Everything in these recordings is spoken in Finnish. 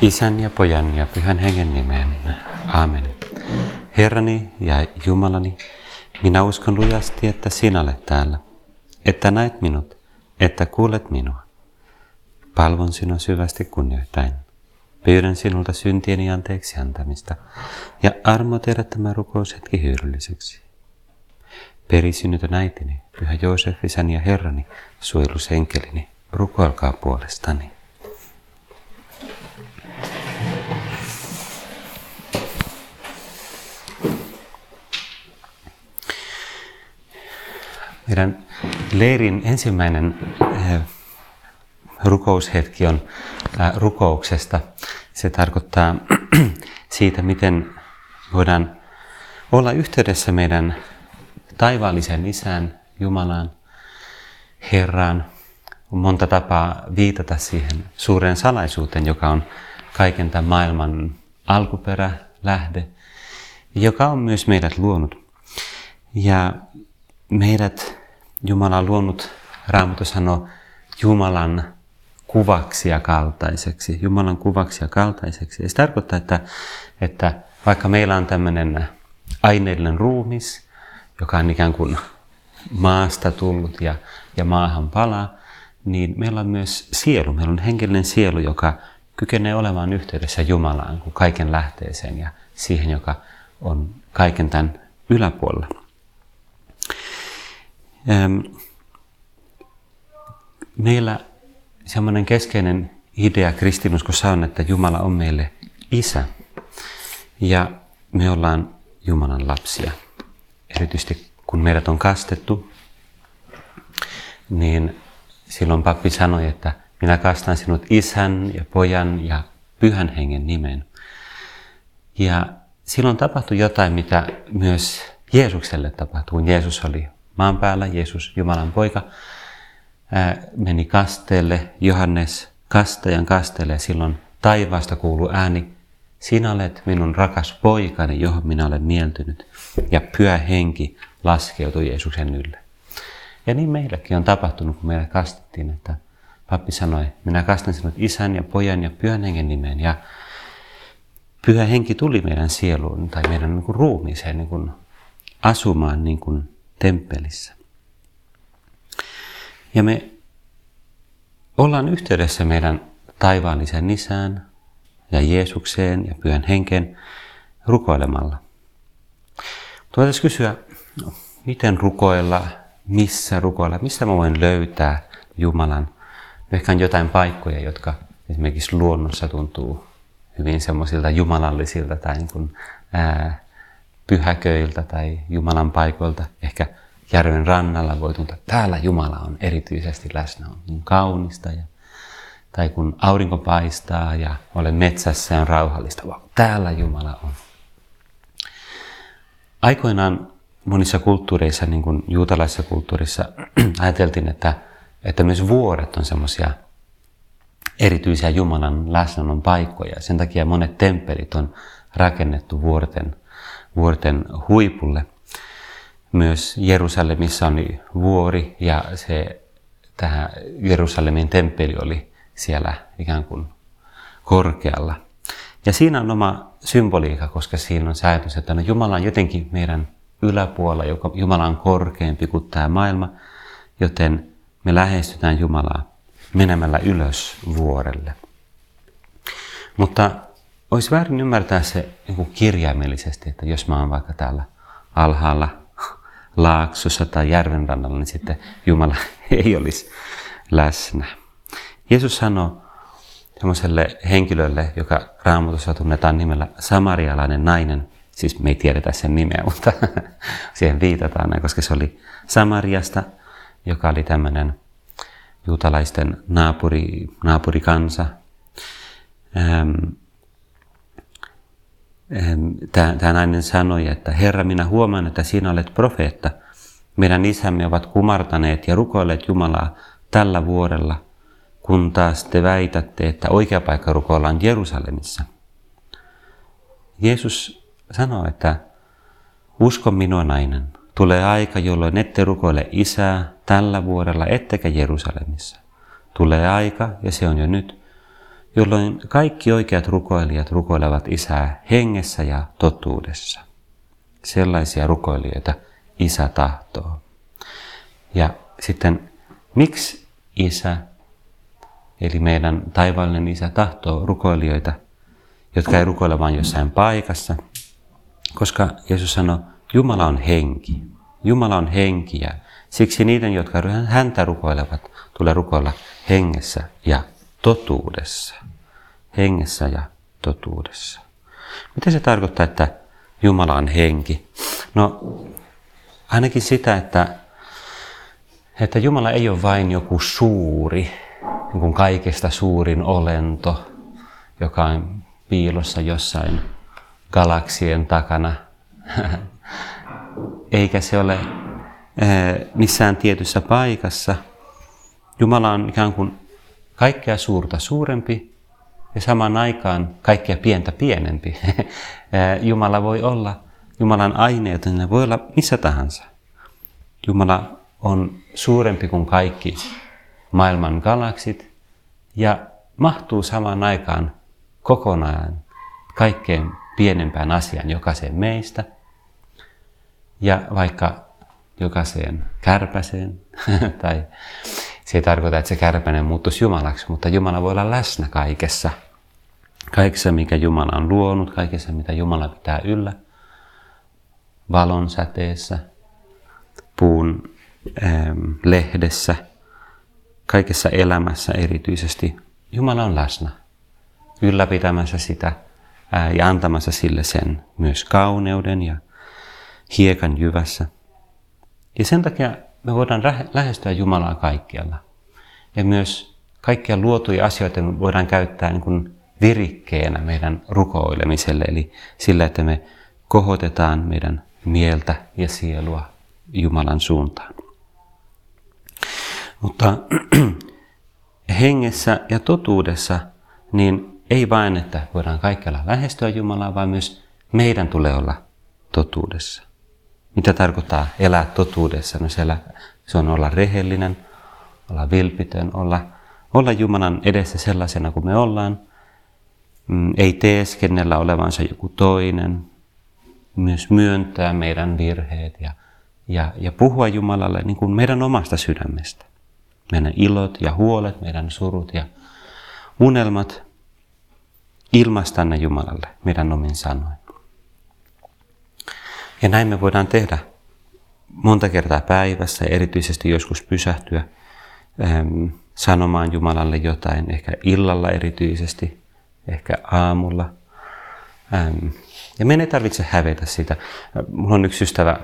Isän ja pojan ja pyhän hengen nimeen. Aamen. Herrani ja Jumalani, minä uskon lujasti, että sinä olet täällä, että näet minut, että kuulet minua. Palvon sinua syvästi kunnioittain. Pyydän sinulta syntieni anteeksi antamista ja armo tehdä tämä rukoushetki hyödylliseksi. Perisynnytön äitini, pyhä Joosef, isäni ja herrani, suojelusenkelini, rukoilkaa puolestani. Meidän leirin ensimmäinen eh, rukoushetki on eh, rukouksesta. Se tarkoittaa siitä, miten voidaan olla yhteydessä meidän taivaallisen isään, Jumalaan, Herraan. On monta tapaa viitata siihen suureen salaisuuteen, joka on kaiken tämän maailman alkuperä, lähde, joka on myös meidät luonut. Ja meidät Jumala on luonut, Raamattu sanoo, Jumalan kuvaksi ja kaltaiseksi. Jumalan kuvaksi ja kaltaiseksi. Ja se tarkoittaa, että, että vaikka meillä on tämmöinen aineellinen ruumis, joka on ikään kuin maasta tullut ja, ja maahan palaa, niin meillä on myös sielu, meillä on henkilöinen sielu, joka kykenee olemaan yhteydessä Jumalaan kuin kaiken lähteeseen ja siihen, joka on kaiken tämän yläpuolella. Meillä semmoinen keskeinen idea kristinuskossa on, että Jumala on meille isä ja me ollaan Jumalan lapsia. Erityisesti kun meidät on kastettu, niin silloin pappi sanoi, että minä kastan sinut isän ja pojan ja pyhän hengen nimen. Ja silloin tapahtui jotain, mitä myös Jeesukselle tapahtui, kun Jeesus oli maan päällä, Jeesus, Jumalan poika, meni kasteelle, Johannes kastajan kasteelle ja silloin taivaasta kuului ääni, sinä olet minun rakas poikani, johon minä olen mieltynyt. Ja pyhä henki laskeutui Jeesuksen ylle. Ja niin meilläkin on tapahtunut, kun meidät kastettiin, että pappi sanoi, minä kastan sinut isän ja pojan ja pyhän hengen nimeen. Ja pyhä henki tuli meidän sieluun tai meidän niin kuin ruumiiseen niin kuin asumaan niin kuin temppelissä. Ja me ollaan yhteydessä meidän taivaallisen isään ja Jeesukseen ja pyhän henkeen rukoilemalla. Voitaisiin kysyä, no, miten rukoilla, missä rukoilla, mistä mä voin löytää Jumalan. Ehkä on jotain paikkoja, jotka esimerkiksi luonnossa tuntuu hyvin semmoisilta jumalallisilta tai niin kuin, ää, pyhäköiltä tai Jumalan paikoilta. Ehkä järven rannalla voi tuntua, että täällä Jumala on erityisesti läsnä, on niin kaunista. Ja, tai kun aurinko paistaa ja olen metsässä ja on rauhallista, wow, täällä Jumala on. Aikoinaan monissa kulttuureissa, niin kuin juutalaisessa kulttuurissa, ajateltiin, että, että myös vuoret on semmoisia erityisiä Jumalan läsnäolon paikkoja. Sen takia monet temppelit on rakennettu vuorten, vuorten huipulle – myös Jerusalemissa oli vuori ja se tähän Jerusalemin temppeli oli siellä ikään kuin korkealla. Ja siinä on oma symboliikka, koska siinä on se että no Jumala on jotenkin meidän yläpuolella, joka Jumala on korkeampi kuin tämä maailma, joten me lähestytään Jumalaa menemällä ylös vuorelle. Mutta olisi väärin ymmärtää se niin kirjaimellisesti, että jos mä oon vaikka täällä alhaalla laaksossa tai järven rannalla, niin sitten Jumala ei olisi läsnä. Jeesus sanoi sellaiselle henkilölle, joka raamatussa tunnetaan nimellä samarialainen nainen, siis me ei tiedetä sen nimeä, mutta siihen viitataan, koska se oli Samariasta, joka oli tämmöinen juutalaisten naapuri, naapurikansa. Tämä nainen sanoi, että Herra, minä huomaan, että sinä olet profeetta. Meidän isämme ovat kumartaneet ja rukoilleet Jumalaa tällä vuorella, kun taas te väitätte, että oikea paikka rukoillaan Jerusalemissa. Jeesus sanoi, että usko minua nainen, tulee aika, jolloin ette rukoile isää tällä vuorella ettekä Jerusalemissa. Tulee aika, ja se on jo nyt, jolloin kaikki oikeat rukoilijat rukoilevat Isää hengessä ja totuudessa. Sellaisia rukoilijoita Isä tahtoo. Ja sitten, miksi Isä, eli meidän taivaallinen Isä tahtoo rukoilijoita, jotka ei rukoile vain jossain paikassa, koska Jeesus sanoi, Jumala on henki. Jumala on henki ja siksi niiden, jotka häntä rukoilevat, tulee rukoilla hengessä ja totuudessa. Hengessä ja totuudessa. Mitä se tarkoittaa, että Jumala on henki? No, ainakin sitä, että, että Jumala ei ole vain joku suuri, niin kuin kaikesta suurin olento, joka on piilossa jossain galaksien takana. Eikä se ole missään tietyssä paikassa. Jumala on ikään kuin kaikkea suurta suurempi ja samaan aikaan kaikkea pientä pienempi. Jumala voi olla, Jumalan aineet, ne voi olla missä tahansa. Jumala on suurempi kuin kaikki maailman galaksit ja mahtuu samaan aikaan kokonaan kaikkein pienempään asiaan jokaiseen meistä ja vaikka jokaiseen kärpäseen tai se ei tarkoita, että se kärpänen muuttuisi Jumalaksi, mutta Jumala voi olla läsnä kaikessa. Kaikessa, mikä Jumala on luonut, kaikessa, mitä Jumala pitää yllä. Valon säteessä, puun ähm, lehdessä, kaikessa elämässä erityisesti. Jumala on läsnä, ylläpitämässä sitä ää, ja antamassa sille sen myös kauneuden ja hiekan jyvässä. Ja sen takia me voidaan lähestyä Jumalaa kaikkialla. Ja myös kaikkia luotuja asioita me voidaan käyttää niin kuin virikkeenä meidän rukoilemiselle, eli sillä, että me kohotetaan meidän mieltä ja sielua Jumalan suuntaan. Mutta hengessä ja totuudessa, niin ei vain, että voidaan kaikkialla lähestyä Jumalaa, vaan myös meidän tulee olla totuudessa. Mitä tarkoittaa elää totuudessa? No siellä, se on olla rehellinen, olla vilpitön, olla, olla Jumalan edessä sellaisena kuin me ollaan. Mm, ei teeskennellä olevansa joku toinen. Myös myöntää meidän virheet ja, ja, ja puhua Jumalalle niin kuin meidän omasta sydämestä. Meidän ilot ja huolet, meidän surut ja unelmat. Ilmaista ne Jumalalle meidän omin sanoin. Ja näin me voidaan tehdä monta kertaa päivässä erityisesti joskus pysähtyä ähm, sanomaan Jumalalle jotain, ehkä illalla erityisesti, ehkä aamulla. Ähm, ja meidän ei tarvitse hävetä sitä. Mulla on yksi ystävä,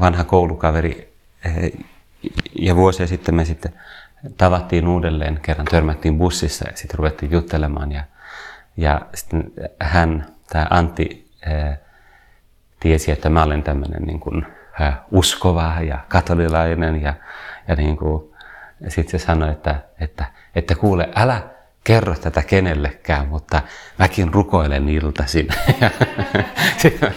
vanha koulukaveri, äh, ja vuosia sitten me sitten tavattiin uudelleen, kerran törmättiin bussissa ja sitten ruvettiin juttelemaan. Ja, ja sitten hän, tämä Antti, äh, tiesi, että mä olen tämmöinen niin kuin, äh, uskova ja katolilainen ja, ja niin kuin, sitten se sanoi, että, että, että kuule, älä kerro tätä kenellekään, mutta mäkin rukoilen iltaisin. Sitten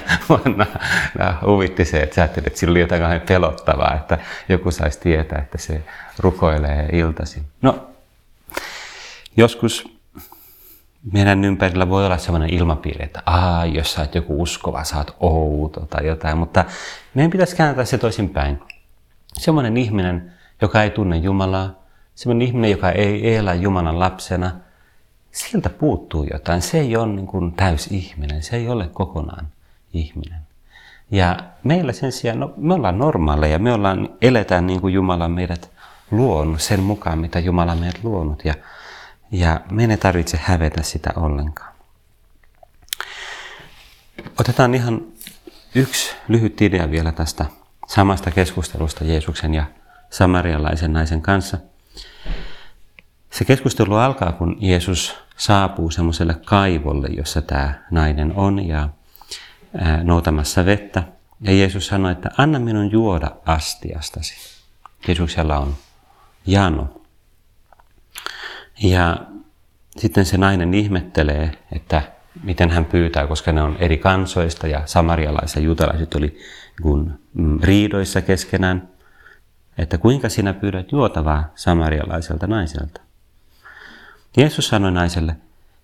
huvitti se, että sä ajattelit, että sillä oli jotain pelottavaa, että joku saisi tietää, että se rukoilee iltaisin. No, joskus meidän ympärillä voi olla sellainen ilmapiiri, että Aa, jos sä oot joku uskova, sä oot outo tai jotain, mutta meidän pitäisi kääntää se toisinpäin. Sellainen ihminen, joka ei tunne Jumalaa, sellainen ihminen, joka ei elä Jumalan lapsena, siltä puuttuu jotain. Se ei ole niin kuin ihminen, se ei ole kokonaan ihminen. Ja meillä sen sijaan, no, me ollaan normaaleja, me ollaan, eletään niin kuin Jumala meidät luonut, sen mukaan mitä Jumala meidät luonut. Ja ja meidän ei tarvitse hävetä sitä ollenkaan. Otetaan ihan yksi lyhyt idea vielä tästä samasta keskustelusta Jeesuksen ja samarialaisen naisen kanssa. Se keskustelu alkaa, kun Jeesus saapuu semmoiselle kaivolle, jossa tämä nainen on ja noutamassa vettä. Ja Jeesus sanoi, että anna minun juoda astiastasi. Jeesuksella on jano. Ja sitten se nainen ihmettelee, että miten hän pyytää, koska ne on eri kansoista ja samarialaiset ja juutalaiset oli kun mm, riidoissa keskenään, että kuinka sinä pyydät juotavaa samarialaiselta naiselta. Jeesus sanoi naiselle,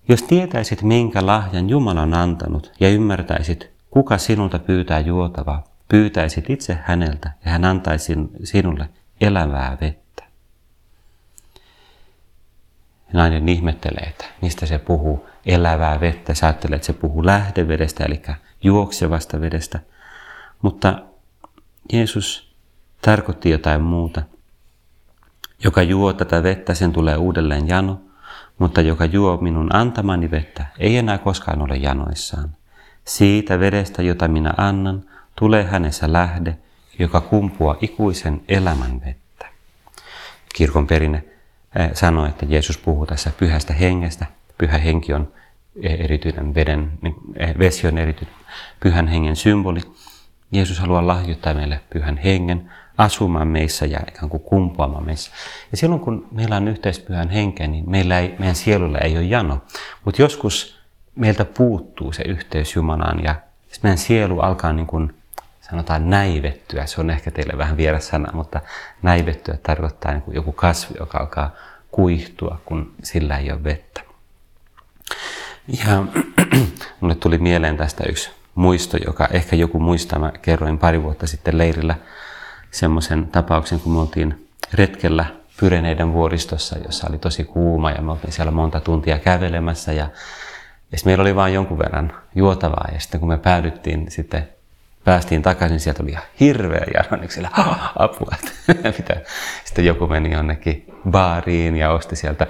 Jos tietäisit, minkä lahjan Jumala on antanut ja ymmärtäisit, kuka sinulta pyytää juotavaa, pyytäisit itse häneltä ja hän antaisi sinulle elävää vettä. Nainen ihmettelee, että mistä se puhuu elävää vettä. Sä ajattelet, että se puhuu lähdevedestä, eli juoksevasta vedestä. Mutta Jeesus tarkoitti jotain muuta. Joka juo tätä vettä, sen tulee uudelleen jano, mutta joka juo minun antamani vettä, ei enää koskaan ole janoissaan. Siitä vedestä, jota minä annan, tulee hänessä lähde, joka kumpuaa ikuisen elämän vettä. Kirkon perinne eh, sanoo, että Jeesus puhuu tässä pyhästä hengestä. Pyhä henki on erityinen veden, niin, eh, vesi on erityinen pyhän hengen symboli. Jeesus haluaa lahjoittaa meille pyhän hengen asumaan meissä ja ikään kuin kumpuamaan meissä. Ja silloin kun meillä on yhteispyhän henkeä, niin meillä ei, meidän sielulla ei ole jano. Mutta joskus meiltä puuttuu se yhteys Jumalaan ja meidän sielu alkaa niin kuin sanotaan näivettyä. Se on ehkä teille vähän vieras sana, mutta näivettyä tarkoittaa niin kuin joku kasvi, joka alkaa kuihtua, kun sillä ei ole vettä. Ja mulle tuli mieleen tästä yksi muisto, joka ehkä joku muistaa. Mä kerroin pari vuotta sitten leirillä semmoisen tapauksen, kun me oltiin retkellä Pyreneiden vuoristossa, jossa oli tosi kuuma ja me oltiin siellä monta tuntia kävelemässä ja, ja meillä oli vain jonkun verran juotavaa ja sitten kun me päädyttiin sitten päästiin takaisin, sieltä oli ihan hirveä jano, niin siellä apua, mitä. Sitten joku meni jonnekin baariin ja osti sieltä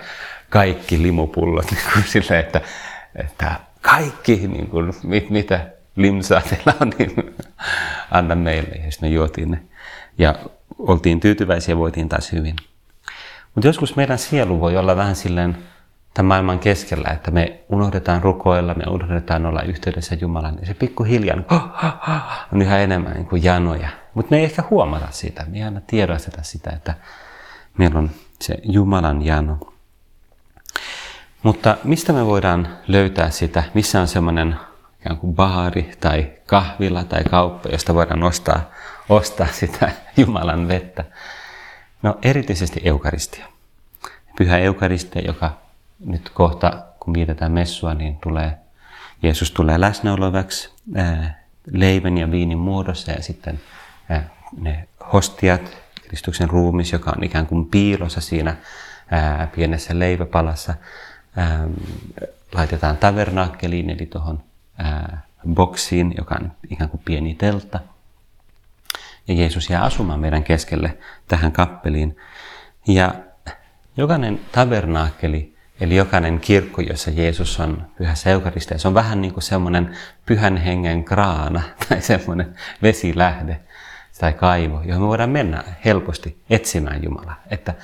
kaikki limupullot niin kuin sille, että, että kaikki, niin kuin, mit, mitä limsaa teillä on, niin anna meille. Ja sitten me juotiin ne. Ja oltiin tyytyväisiä voitiin taas hyvin. Mutta joskus meidän sielu voi olla vähän silleen tämän maailman keskellä, että me unohdetaan rukoilla, me unohdetaan olla yhteydessä Jumalan. Ja se pikkuhiljaa on yhä enemmän niin kuin janoja. Mutta me ei ehkä huomata sitä, me ei aina tiedosteta sitä, että meillä on se Jumalan jano. Mutta mistä me voidaan löytää sitä, missä on semmoinen ikään kuin baari tai kahvila tai kauppa, josta voidaan ostaa, ostaa sitä Jumalan vettä? No erityisesti eukaristia. Pyhä eukaristia, joka nyt kohta, kun vietetään messua, niin tulee, Jeesus tulee läsnäolovaksi leivän ja viinin muodossa ja sitten ne hostiat, Kristuksen ruumis, joka on ikään kuin piilossa siinä pienessä leiväpalassa, laitetaan tavernaakkeliin, eli tuohon boksiin, joka on ikään kuin pieni teltta. Ja Jeesus jää asumaan meidän keskelle tähän kappeliin. Ja jokainen tabernaakkeli Eli jokainen kirkko, jossa Jeesus on pyhässä eukaristeessa, on vähän niin kuin semmoinen pyhän hengen kraana tai semmoinen vesilähde tai kaivo, johon me voidaan mennä helposti etsimään Jumalaa. Että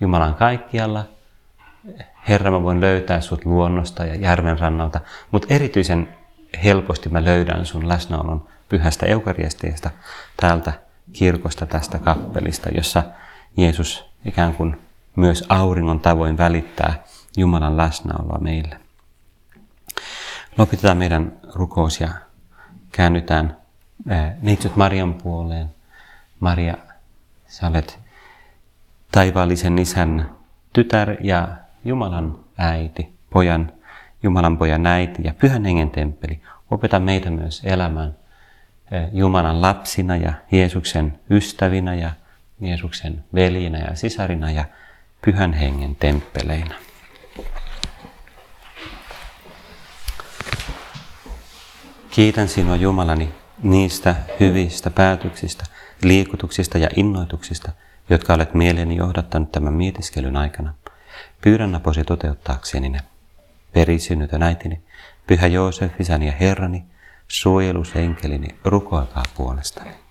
Jumala on kaikkialla. Herra, mä voin löytää sut luonnosta ja järven rannalta, mutta erityisen helposti mä löydän sun läsnäolon pyhästä eukaristeesta täältä kirkosta, tästä kappelista, jossa Jeesus ikään kuin myös auringon tavoin välittää Jumalan läsnäoloa meille. Lopetetaan meidän rukous ja käännytään eh, neitsyt Marian puoleen. Maria, sä olet taivaallisen isän tytär ja Jumalan äiti, pojan, Jumalan pojan äiti ja pyhän hengen temppeli. Opeta meitä myös elämään eh, Jumalan lapsina ja Jeesuksen ystävinä ja Jeesuksen velinä ja sisarina ja pyhän hengen temppeleinä. Kiitän sinua Jumalani niistä hyvistä päätöksistä, liikutuksista ja innoituksista, jotka olet mieleeni johdattanut tämän mietiskelyn aikana. Pyydän aposi toteuttaakseni ne. Perisynnytön äitini, Pyhä Joosef, isäni ja Herrani, suojelusenkelini, rukoilkaa puolestani.